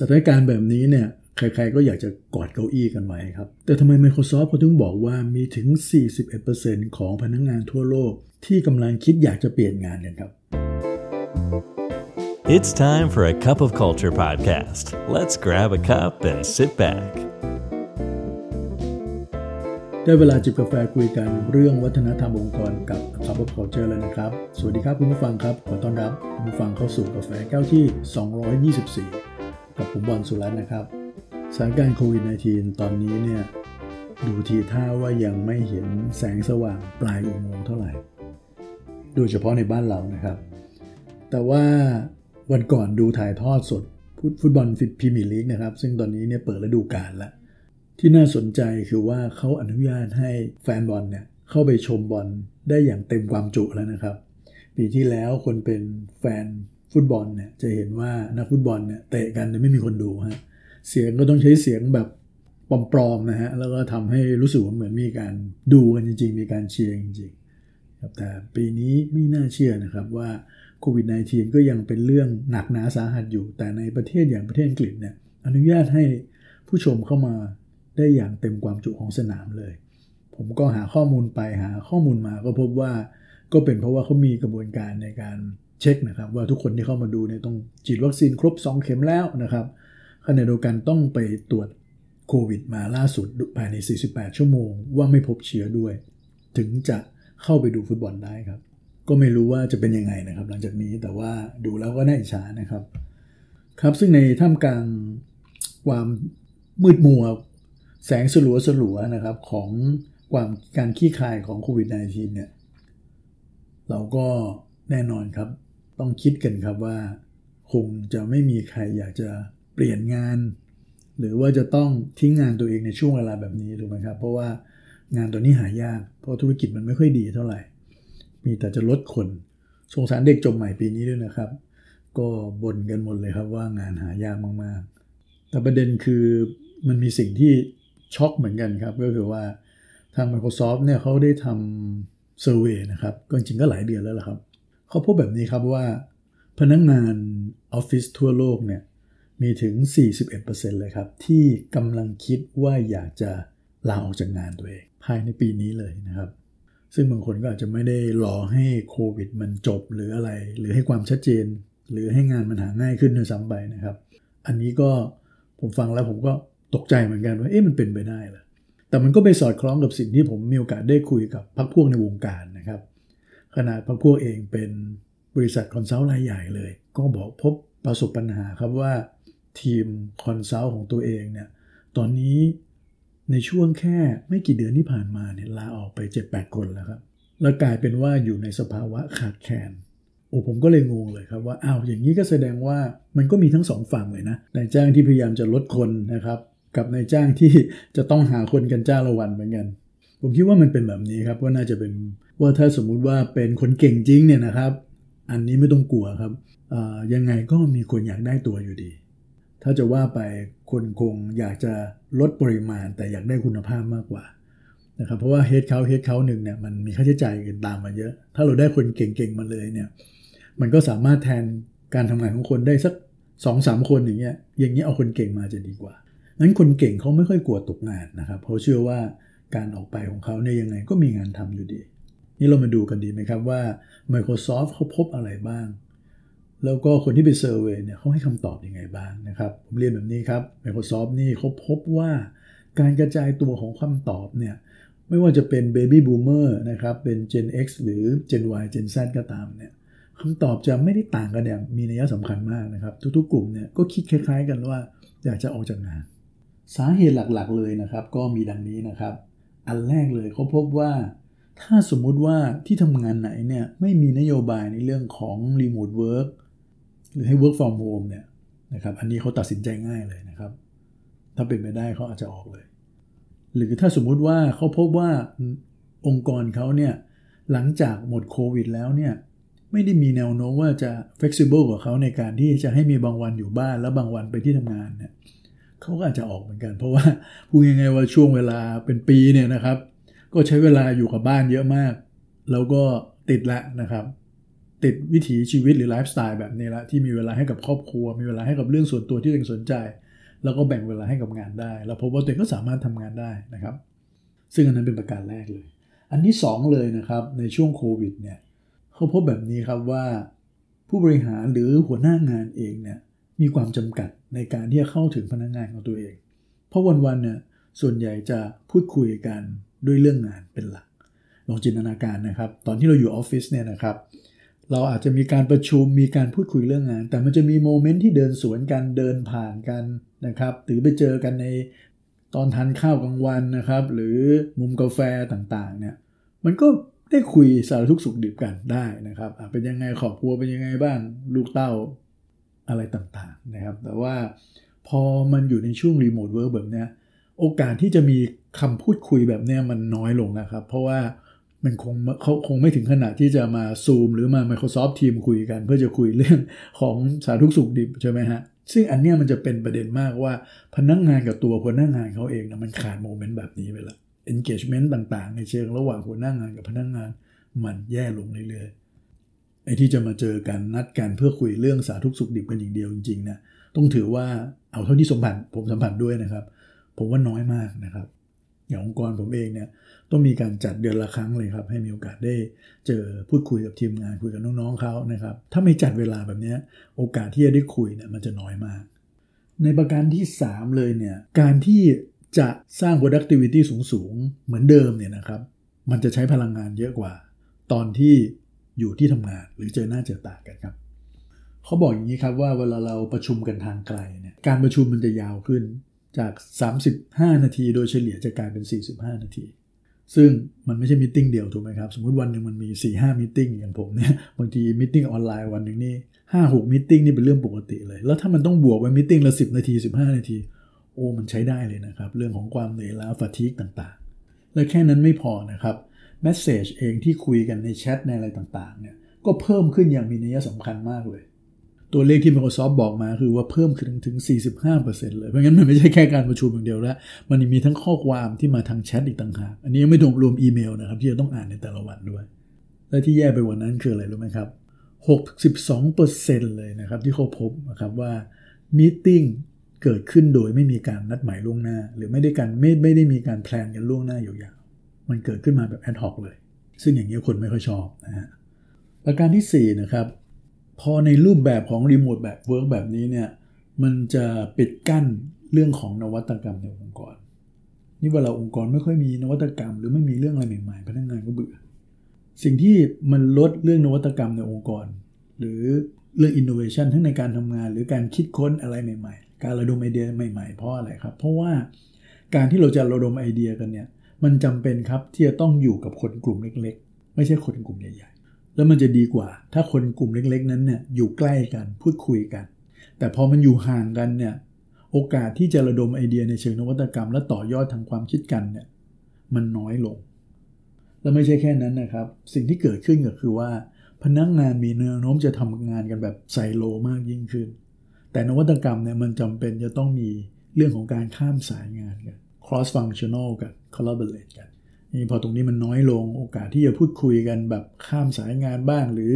สถานการณ์แบบนี้เนี่ย ใครๆก็อยากจะกอดเก้าอี้กันไว้ครับ แต่ทำไม Microsoft เขาถึงบอกว่ามีถึง 41%ของพนักงงานทั่วโลก ที่กำลังคิดอยากจะเปลี่ยนงานกันครับ It's time for a cup of culture podcast. Let's grab a cup and sit back. ได้เวลาจิบกาแฟคุยกันเรื่องวัฒนธรรมองค์กรกับ Cup of Culture แล้วนะครับ สวัสดีครับคุณผู้ฟังครับ ขอต้อนรับคุณผู้ฟังเข้าสู่กาแฟแก้วที่ 224 กับผมบอลสุรัตน์นะครับสถานการณ์โควิด -19 ตอนนี้เนี่ยดูทีท่าว่ายังไม่เห็นแสงสว่างปลายอุโมงค์เท่าไหร่โดยเฉพาะในบ้านเรานะครับ แต่ว่าวันก่อนดูถ่ายทอดสดฟุตบอลพรีเมียร์ลีกนะครับ ซึ่งตอนนี้เนี่ยเปิดฤดูกาลแล้ว ที่น่าสนใจคือว่าเขาอนุญาตให้แฟนบอลเนี่ยเข้าไปชมบอลได้อย่างเต็มความจุแล้วนะครับ ปีที่แล้วคนเป็นแฟน ฟุตบอลเนี่ยจะเห็นว่านักฟุตบอลเนี่ยเตะกันไม่มีคนดูฮะเสียงก็ต้องใช้เสียงแบบปลอมๆนะฮะแล้วก็ทำให้รู้สึกว่าเหมือนมีการดูกันจริง ๆ มีการเชียร์จริงๆครับแต่ปีนี้ไม่น่าเชื่อนะครับว่าโควิด -19 ก็ยังเป็นเรื่องหนักหนาสาหัสอยู่ แต่ในประเทศอย่างประเทศอังกฤษเนี่ยอนุญาตให้ผู้ชมเข้ามาได้อย่างเต็มความจุของสนามเลย ผมก็หาข้อมูลไปหาข้อมูลมาก็พบว่าก็เป็นเพราะว่าเขามีกระบวนการในการ เช็คนะครับว่าทุกคนที่เข้ามาดูเนี่ยต้องฉีดวัคซีนครบ 2 เข็มแล้วนะครับขณะเดียวกันต้องไปตรวจโควิดมาล่าสุดภายใน 48 ชั่วโมง ว่าไม่พบเชื้อด้วย ถึงจะเข้าไปดูฟุตบอลได้ครับ ก็ไม่รู้ว่าจะเป็นยังไงนะครับ หลังจากนี้แต่ว่าดูแล้วก็น่าอิจฉานะครับ ครับซึ่งในท่ามกลางความมืดมัวแสงสลัวสลัวนะครับของความการขี้คายของโควิด -19 เนี่ยเราก็แน่นอนครับ ต้องคิดกันครับว่าคงจะไม่มีใครอยากจะเปลี่ยนงาน หรือว่าจะต้องทิ้งงานตัวเองในช่วงเวลาแบบนี้ถูกไหมครับ เพราะว่างานตัวนี้หายาก เพราะธุรกิจมันไม่ค่อยดีเท่าไหร่ มีแต่จะลดคนสงสารเด็กจบใหม่ปีนี้ด้วยนะครับ ก็บ่นกันหมดเลยครับว่างานหายากมากๆ แต่ประเด็นคือมันมีสิ่งที่ช็อกเหมือนกันครับ ก็คือว่าทาง Microsoft เนี่ยเขาได้ทำเซอร์เวยนะครับก็จริงก็หลายเดือนแล้วล่ะครับ เขาพบแบบนี้ครับว่า พนักงงานออฟฟิศทั่วโลกเนี่ยมีถึง 41%เลยครับ ที่กำลังคิดว่าอยากจะลาออกจากงานตัวเอง ภายในปีนี้เลยนะครับ ซึ่งบางคนก็อาจจะไม่ได้รอให้โควิดมันจบหรืออะไร หรือให้ความชัดเจน หรือให้งานมันหาง่ายขึ้นด้วยซ้ำไปนะครับ อันนี้ก็ผมฟังแล้วผมก็ตกใจเหมือนกันว่าเอ๊ะมันเป็นไปได้เหรอแต่มันก็ไปสอดคล้องกับสิ่งที่ผมมีโอกาสได้คุยกับพรรคพวกในวงการนะครับ ขนาดพรรคพวกเองเป็นบริษัท consult รายใหญ่เลย ก็บอกพบประสบปัญหาครับว่าทีม consult ของตัวเองเนี่ยตอนนี้ในช่วงแค่ไม่กี่เดือนที่ผ่านมาเนี่ยลาออกไป 7-8 คนแล้วครับ แล้วกลายเป็นว่าอยู่ในสภาวะขาดแคลนโอ้ผมก็เลยงงเลยครับว่าอ้าวอย่างนี้ก็แสดงว่ามันก็มีทั้งสองฝั่งเลยนะนายจ้างที่พยายามจะลดคนนะครับกับนายจ้างที่จะต้องหาคนกันจ้าละวันเหมือนกัน ผมคิดว่ามันเป็นแบบนี้ครับว่าน่าจะเป็น ว่าถ้าสมมุติว่าเป็นคนเก่งจริงเนี่ยนะครับ อันนี้ไม่ต้องกลัวครับยังไงก็มีคนอยากได้ตัวอยู่ดี ถ้าจะว่าไปคนคงอยากจะลดปริมาณแต่อยากได้คุณภาพมากกว่านะครับเพราะว่าเฮดเขาเฮดเขาหนึ่งเนี่ยมันมีค่าใช้จ่ายกันตามมาเยอะ ถ้าเราได้คนเก่งๆมาเลยเนี่ยมันก็สามารถแทนการทำงานของคนได้สักสองสามคนอย่างเงี้ยอย่างนี้เอาคนเก่งมาจะดีกว่านั้นคนเก่งเขาไม่ค่อยกลัวตกงานนะครับเพราะเชื่อว่าการออกไปของเขาเนี่ยยังไงก็มีงานทำอยู่ดี นี่เรามาดูกันดีไหมครับว่า Microsoft เขาพบอะไรบ้าง แล้วก็คนที่ไปเซอร์เวยเนี่ยเขาให้คำตอบอยังไงบ้างนะครับ ผมเรียนแบบนี้ครับ Microsoft นี่เขาพบว่าการกระจายตัวของคำตอบเนี่ยไม่ว่าจะเป็น Baby Boomer นะครับ เป็น Gen X หรือ Gen Y Gen Z ก็ตามเนี่ยคำตอบจะไม่ได้ต่างกันอย่างมีนัยสำคัญมากนะครับ ทุกๆ กลุ่มเนี่ยก็คิดคล้าย ๆ กันว่าอยากจะออกจากงาน สาเหตุหลักๆ เลยนะครับ ก็มีดังนี้นะครับ อันแรกเลยเขาพบว่า ถ้าสมมุติว่าที่ทำงานไหนเนี่ยไม่มีนโยบายในเรื่องของ remote work หรือให้ work from home เนี่ยนะครับอันนี้เขาตัดสินใจง่ายเลยนะครับ ถ้าเป็นไปได้เขาอาจจะออกเลย หรือถ้าสมมุติว่าเขาพบว่าองค์กรเขาเนี่ยหลังจากหมดโควิดแล้วเนี่ยไม่ได้มีแนวโน้มว่าจะ flexible กับเขาในการที่จะให้มีบางวันอยู่บ้านแล้วบางวันไปที่ทำงานเนี่ยเขาก็อาจจะออกเหมือนกัน เพราะว่าพูดยังไงว่าช่วงเวลาเป็นปีเนี่ยนะครับ ก็ใช้เวลาอยู่กับบ้านเยอะมาก แล้วก็ติดละนะครับ ติดวิถีชีวิตหรือไลฟ์สไตล์แบบนี้ละที่มีเวลาให้กับครอบครัว มีเวลาให้กับเรื่องส่วนตัวที่ตัวเองสนใจ แล้วก็แบ่งเวลาให้กับงานได้ แล้วพบว่าตัวเองก็สามารถทำงานได้นะครับ ซึ่งอันนั้นเป็นประการแรกเลย อันที่สองเลยนะครับในช่วงโควิดเนี่ยเขาพบแบบนี้ครับว่า ผู้บริหารหรือหัวหน้างานเองเนี่ยมีความจำกัดในการที่จะเข้าถึงพนักงานของตัวเอง เพราะวันๆเนี่ยส่วนใหญ่จะพูดคุยกัน ด้วยเรื่องงานเป็นหลัก ลองจินตนาการนะครับ ตอนที่เราอยู่ออฟฟิศเนี่ยนะครับ เราอาจจะมีการประชุมมีการพูดคุยเรื่องงาน แต่มันจะมีโมเมนต์ที่เดินสวนกันเดินผ่านกันนะครับหรือไปเจอกันในตอนทานข้าวกลางวันนะครับ หรือมุมกาแฟต่างๆเนี่ยมันก็ได้คุยสารทุกสุขดิบกันได้นะครับเป็นยังไงครอบครัวเป็นยังไงบ้างลูกเต้าอะไรต่างๆนะครับ แต่ว่าพอมันอยู่ในช่วง remote work แบบเนี้ย โอกาสที่จะมีคำพูดคุยแบบเนี้ยมันน้อยลงนะครับ เพราะว่ามันคงเขาคงไม่ถึงขนาดที่จะมาซูมหรือมา Microsoft Team คุยกัน เพื่อจะคุยเรื่องของสารทุกข์สุขดิบใช่ไหมฮะ ซึ่งอันเนี้ยมันจะเป็นประเด็นมากว่าพนักงานกับตัวหัวหน้างานเขาเองนะมันขาด moment แบบนี้ไปละ engagement ต่างๆ ในเชิงระหว่างหัวหน้างานกับพนักงาน มันแย่ลงเรื่อยๆไอ้ที่จะมาเจอกันนัดกันเพื่อคุยเรื่องสารทุกข์สุขดิบกันอย่างเดียวจริงๆนะต้องถือว่าเอาเท่าที่สัมผัสผมสัมผัสด้วยนะครับ ผมว่าน้อยมากนะครับ อย่างองค์กรผมเองเนี่ยต้องมีการจัดเดือนละครั้งเลยครับ ให้มีโอกาสได้เจอพูดคุยกับทีมงานคุยกับน้องๆเขานะครับ ถ้าไม่จัดเวลาแบบนี้โอกาสที่จะได้คุยเนี่ยมันจะน้อยมาก ในประการที่ 3 เลยเนี่ยการที่จะสร้าง productivity สูงๆ เหมือนเดิมเนี่ยนะครับ มันจะใช้พลังงานเยอะกว่า ตอนที่อยู่ที่ทำงานหรือเจอหน้าเจอตากันครับเขาบอกอย่างนี้ครับว่าเวลาเราประชุมกันทางไกลเนี่ยการประชุมมันจะยาวขึ้น จาก 35 นาที โดยเฉลี่ยจะกลายเป็น 45 นาที ซึ่งมันไม่ใช่มิ팅เดียวถูกไหมครับ สมมุติวันหนึ่งมันมี 4-5มิ팅อย่างผมเนี่ยบางทีมิ팅ออนไลน์วันหนึ่งนี่5-6มิ팅นี่เป็นเรื่องปกติเลย แล้วถ้ามันต้องบวกไปมิ팅ละ 10 นาที 15 นาที โอ้มันใช้ได้เลยนะครับ เรื่องของความเหนื่อยล้าฟาทีกต่างๆ และแค่นั้นไม่พอนะครับแมสเซจเองที่คุยกันในแชทในอะไรต่างๆเนี่ยก็เพิ่มขึ้นอย่างมีนัยสำคัญมากเลย ตัวเลขที่ Microsoft บอกมาคือว่าเพิ่มขึ้นถึง 45%เลย เพราะงั้นมันไม่ใช่แค่การประชุมอย่างเดียวแล้ว มันมีทั้งข้อความที่มาทางแชทอีกต่างหาก อันนี้ยังไม่รวมอีเมลนะครับที่จะต้องอ่านในแต่ละวันด้วย และที่แย่ไปกว่านั้นคืออะไรรู้ไหมครับ 62%เลยนะครับที่เขาพบนะครับว่า meetingเกิดขึ้นโดยไม่มีการนัดหมายล่วงหน้า หรือไม่ได้การไม่ไม่ได้มีการ plan กันล่วงหน้ายาวๆ มันเกิดขึ้นมาแบบ ad hoc เลย ซึ่งอย่างนี้คนไม่ค่อยชอบนะฮะประการที่4นะครับ พอในรูปแบบของรีโมทแบบ work แบบนี้เนี่ยมันจะปิดกั้นเรื่องของนวัตกรรมในองค์กร นี่เวลาองค์กรไม่ค่อยมีนวัตกรรม หรือไม่มีเรื่องอะไรใหม่ๆพนักงานก็เบื่อ สิ่งที่มันลดเรื่องนวัตกรรมในองค์กร หรือเรื่องอินโนเวชันทั้งในการทำงาน หรือการคิดค้นอะไรใหม่ ๆ การระดมไอเดียใหม่ ๆ เพราะอะไรครับ เพราะว่าการที่เราจะระดมไอเดียกันเนี่ยมันจำเป็นครับที่จะต้องอยู่กับคนกลุ่มเล็ก ๆ ไม่ใช่คนกลุ่มใหญ่ แล้วมันจะดีกว่า ถ้าคนกลุ่มเล็กๆ นั้นเนี่ยอยู่ใกล้กันพูดคุยกัน แต่พอมันอยู่ห่างกันเนี่ยโอกาสที่จะระดมไอเดียในเชิงนวัตกรรม และต่อยอดทางความคิดกันเนี่ยมันน้อยลง แล้วไม่ใช่แค่นั้นนะครับ สิ่งที่เกิดขึ้นก็คือว่า พนักงงานมีแนวโน้มจะทำงานกันแบบไซโลมากยิ่งขึ้น แต่นวัตกรรมเนี่ยมันจำเป็นจะต้องมีเรื่องของการข้ามสายงานกัน cross functional กัน collaborate กัน นี่พอตรงนี้มันน้อยลงโอกาสที่จะพูดคุยกันแบบข้ามสายงานบ้าง หรือ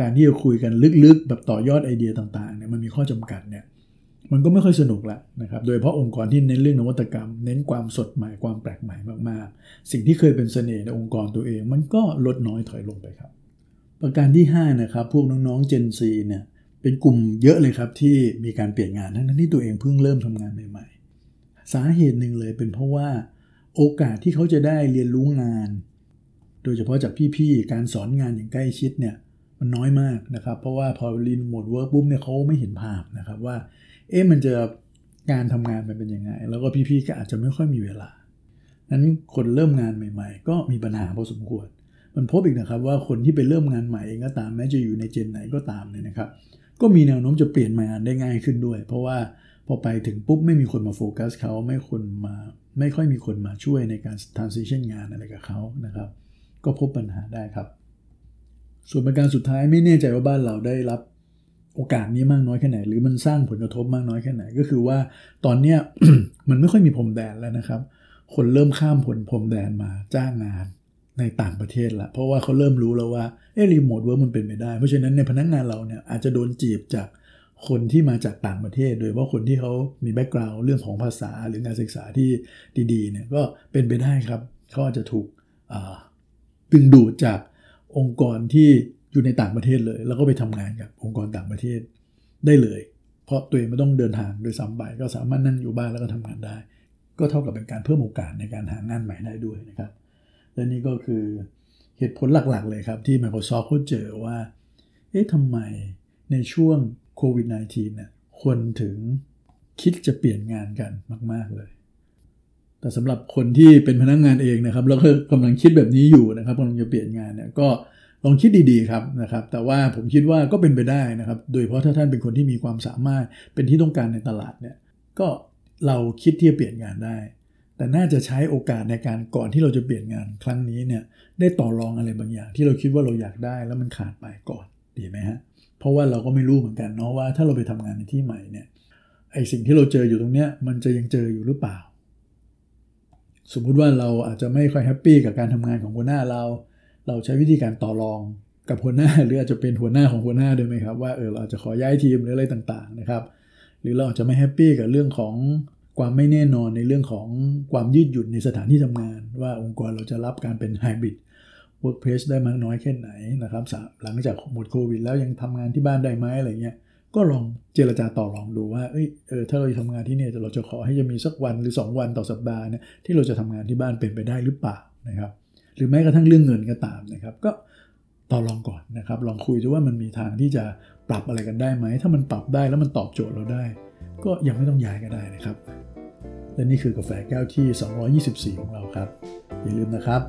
การที่จะคุยกันลึกๆ แบบต่อยอดไอเดียต่างๆเนี่ยมันมีข้อจำกัดเนี่ยมันก็ไม่ค่อยสนุกละนะครับโดยเฉพาะองค์กรที่เน้นเรื่องนวัตกรรม เน้นความสดใหม่ความแปลกใหม่มากๆ สิ่งที่เคยเป็นเสน่ห์ในองค์กรตัวเอง มันก็ลดน้อยถอยลงไปครับ ประการที่5นะครับพวกน้องๆ Gen Z เนี่ยเป็นกลุ่มเยอะเลยครับที่มีการเปลี่ยนงานทั้งที่ตัวเองเพิ่งเริ่มทำงานใหม่ ๆ สาเหตุหนึ่งเลยเป็นเพราะว่า โอกาสที่เขาจะได้เรียนรู้งาน โดยเฉพาะจากพี่ๆ การสอนงานอย่างใกล้ชิดเนี่ยมันน้อยมากนะครับ เพราะว่าพอ remote work ปุ๊บเนี่ยเขาไม่เห็นภาพนะครับว่า เอ๊ะมันจะการทำงานมันเป็นยังไง แล้วก็พี่ๆ ก็อาจจะไม่ค่อยมีเวลา นั้นคนเริ่มงานใหม่ ๆ ก็มีปัญหาพอสมควร มันพบอีกนะครับว่าคนที่ไปเริ่มงานใหม่เองก็ตามแม้จะอยู่ในเจนไหนก็ตามเนี่ยนะครับ ก็มีแนวโน้มจะเปลี่ยนงานได้ง่ายขึ้นด้วย เพราะว่าพอไปถึงปุ๊บไม่มีคนมาโฟกัสเขาไม่คนมา ไม่ค่อยมีคนมาช่วยในการ transition งานอะไรกับเขานะครับ ก็พบปัญหาได้ครับ ส่วนประการสุดท้ายไม่แน่ใจว่าบ้านเราได้รับโอกาสนี้มากน้อยแค่ไหน หรือมันสร้างผลกระทบมากน้อยแค่ไหน ก็คือว่าตอนเนี้ยมันไม่ค่อยมีพรมแดนแล้วนะครับ คนเริ่มข้ามพ้นพรมแดนมาจ้างงานในต่างประเทศละเพราะว่าเขาเริ่มรู้แล้วว่าเออ remote work มันเป็นไปได้ เพราะฉะนั้นในพนักงานเราเนี่ยอาจจะโดนจีบจาก คนที่มาจากต่างประเทศ โดยเฉพาะคนที่เขามี background เรื่องของภาษาหรือการศึกษาที่ดีๆเนี่ยก็เป็นไปได้ครับเขาอาจจะถูกดึงดูดจากองค์กรที่อยู่ในต่างประเทศเลย แล้วก็ไปทำงานกับองค์กรต่างประเทศได้เลย เพราะตัวเองไม่ต้องเดินทางโดยซ้ำไปก็สามารถนั่งอยู่บ้านแล้วก็ทำงานได้ ก็เท่ากับเป็นการเพิ่มโอกาสในการหางานใหม่ได้ด้วยนะครับและนี่ก็คือเหตุผลหลักๆเลยครับที่ Microsoft เขาเจอว่าเอ๊ะทำไมในช่วง โควิด -19 เนี่ยคนถึงคิดจะเปลี่ยนงานกันมาก ๆ เลย แต่สำหรับคนที่เป็นพนักงงานเองนะครับ แล้วก็กำลังคิดแบบนี้อยู่นะครับกำลังจะเปลี่ยนงานเนี่ยก็ลองคิดดีๆครับนะครับ แต่ว่าผมคิดว่าก็เป็นไปได้นะครับ โดยเฉพาะถ้าท่านเป็นคนที่มีความสามารถเป็นที่ต้องการในตลาดเนี่ยก็เราคิดที่จะเปลี่ยนงานได้ แต่น่าจะใช้โอกาสในการก่อนที่เราจะเปลี่ยนงานครั้งนี้เนี่ยได้ต่อรองอะไรบางอย่าง ที่เราคิดว่าเราอยากได้แล้วมันขาดไปก่อนดีไหมฮะ เพราะว่าเราก็ไม่รู้เหมือนกันเนาะว่าถ้าเราไปทำงานในที่ใหม่เนี่ยไอสิ่งที่เราเจออยู่ตรงเนี้ยมันจะยังเจออยู่หรือเปล่า สมมุติว่าเราอาจจะไม่ค่อย happy กับการทำงานของหัวหน้าเรา เราใช้วิธีการต่อรองกับหัวหน้า หรืออาจจะเป็นหัวหน้าของหัวหน้าด้วยไหมครับว่าเออเราอาจจะขอย้ายทีมหรืออะไรต่างๆนะครับ หรือเราอาจจะไม่ happy กับเรื่องของความไม่แน่นอนในเรื่องของความยืดหยุ่นในสถานที่ทำงาน ว่าองค์กรเราจะรับการเป็น hybrid workplace ได้มากน้อยแค่ไหนนะครับหลังจากหมดโควิด แล้วยังทำงานที่บ้านได้ไหมอะไรเงี้ยก็ลองเจรจาต่อรองดูว่าเอยเออถ้าเราจะทำงานที่เนี่ยเราจะขอให้จะมีสักวันหรือ 2 วันต่อสัปดาห์เนี่ยที่เราจะทำงานที่บ้านเป็นไปได้หรือเปล่านะครับ หรือแม้กระทั่งเรื่องเงินก็ตามนะครับ ก็ต่อรองก่อนนะครับ ลองคุยดูว่ามันมีทางที่จะปรับอะไรกันได้ไหมถ้ามันปรับได้แล้วมันตอบโจทย์เราได้ ก็ยังไม่ต้องย้ายก็ได้นะครับ และนี่คือกาแฟแก้วที่ 224 ของเราครับ อย่าลืมนะครับ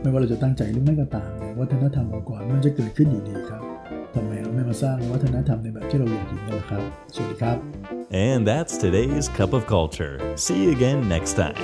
ไม่ว่าเราจะตั้งใจหรือไม่ก็ตามวัฒนธรรมองค์กรมันจะเกิดขึ้นอยู่ดีครับทำไมเราไม่มาสร้างวัฒนธรรมในแบบที่เราอยากเห็นกันล่ะครับ สวัสดีครับ And that's today's Cup of Culture. See you again next time.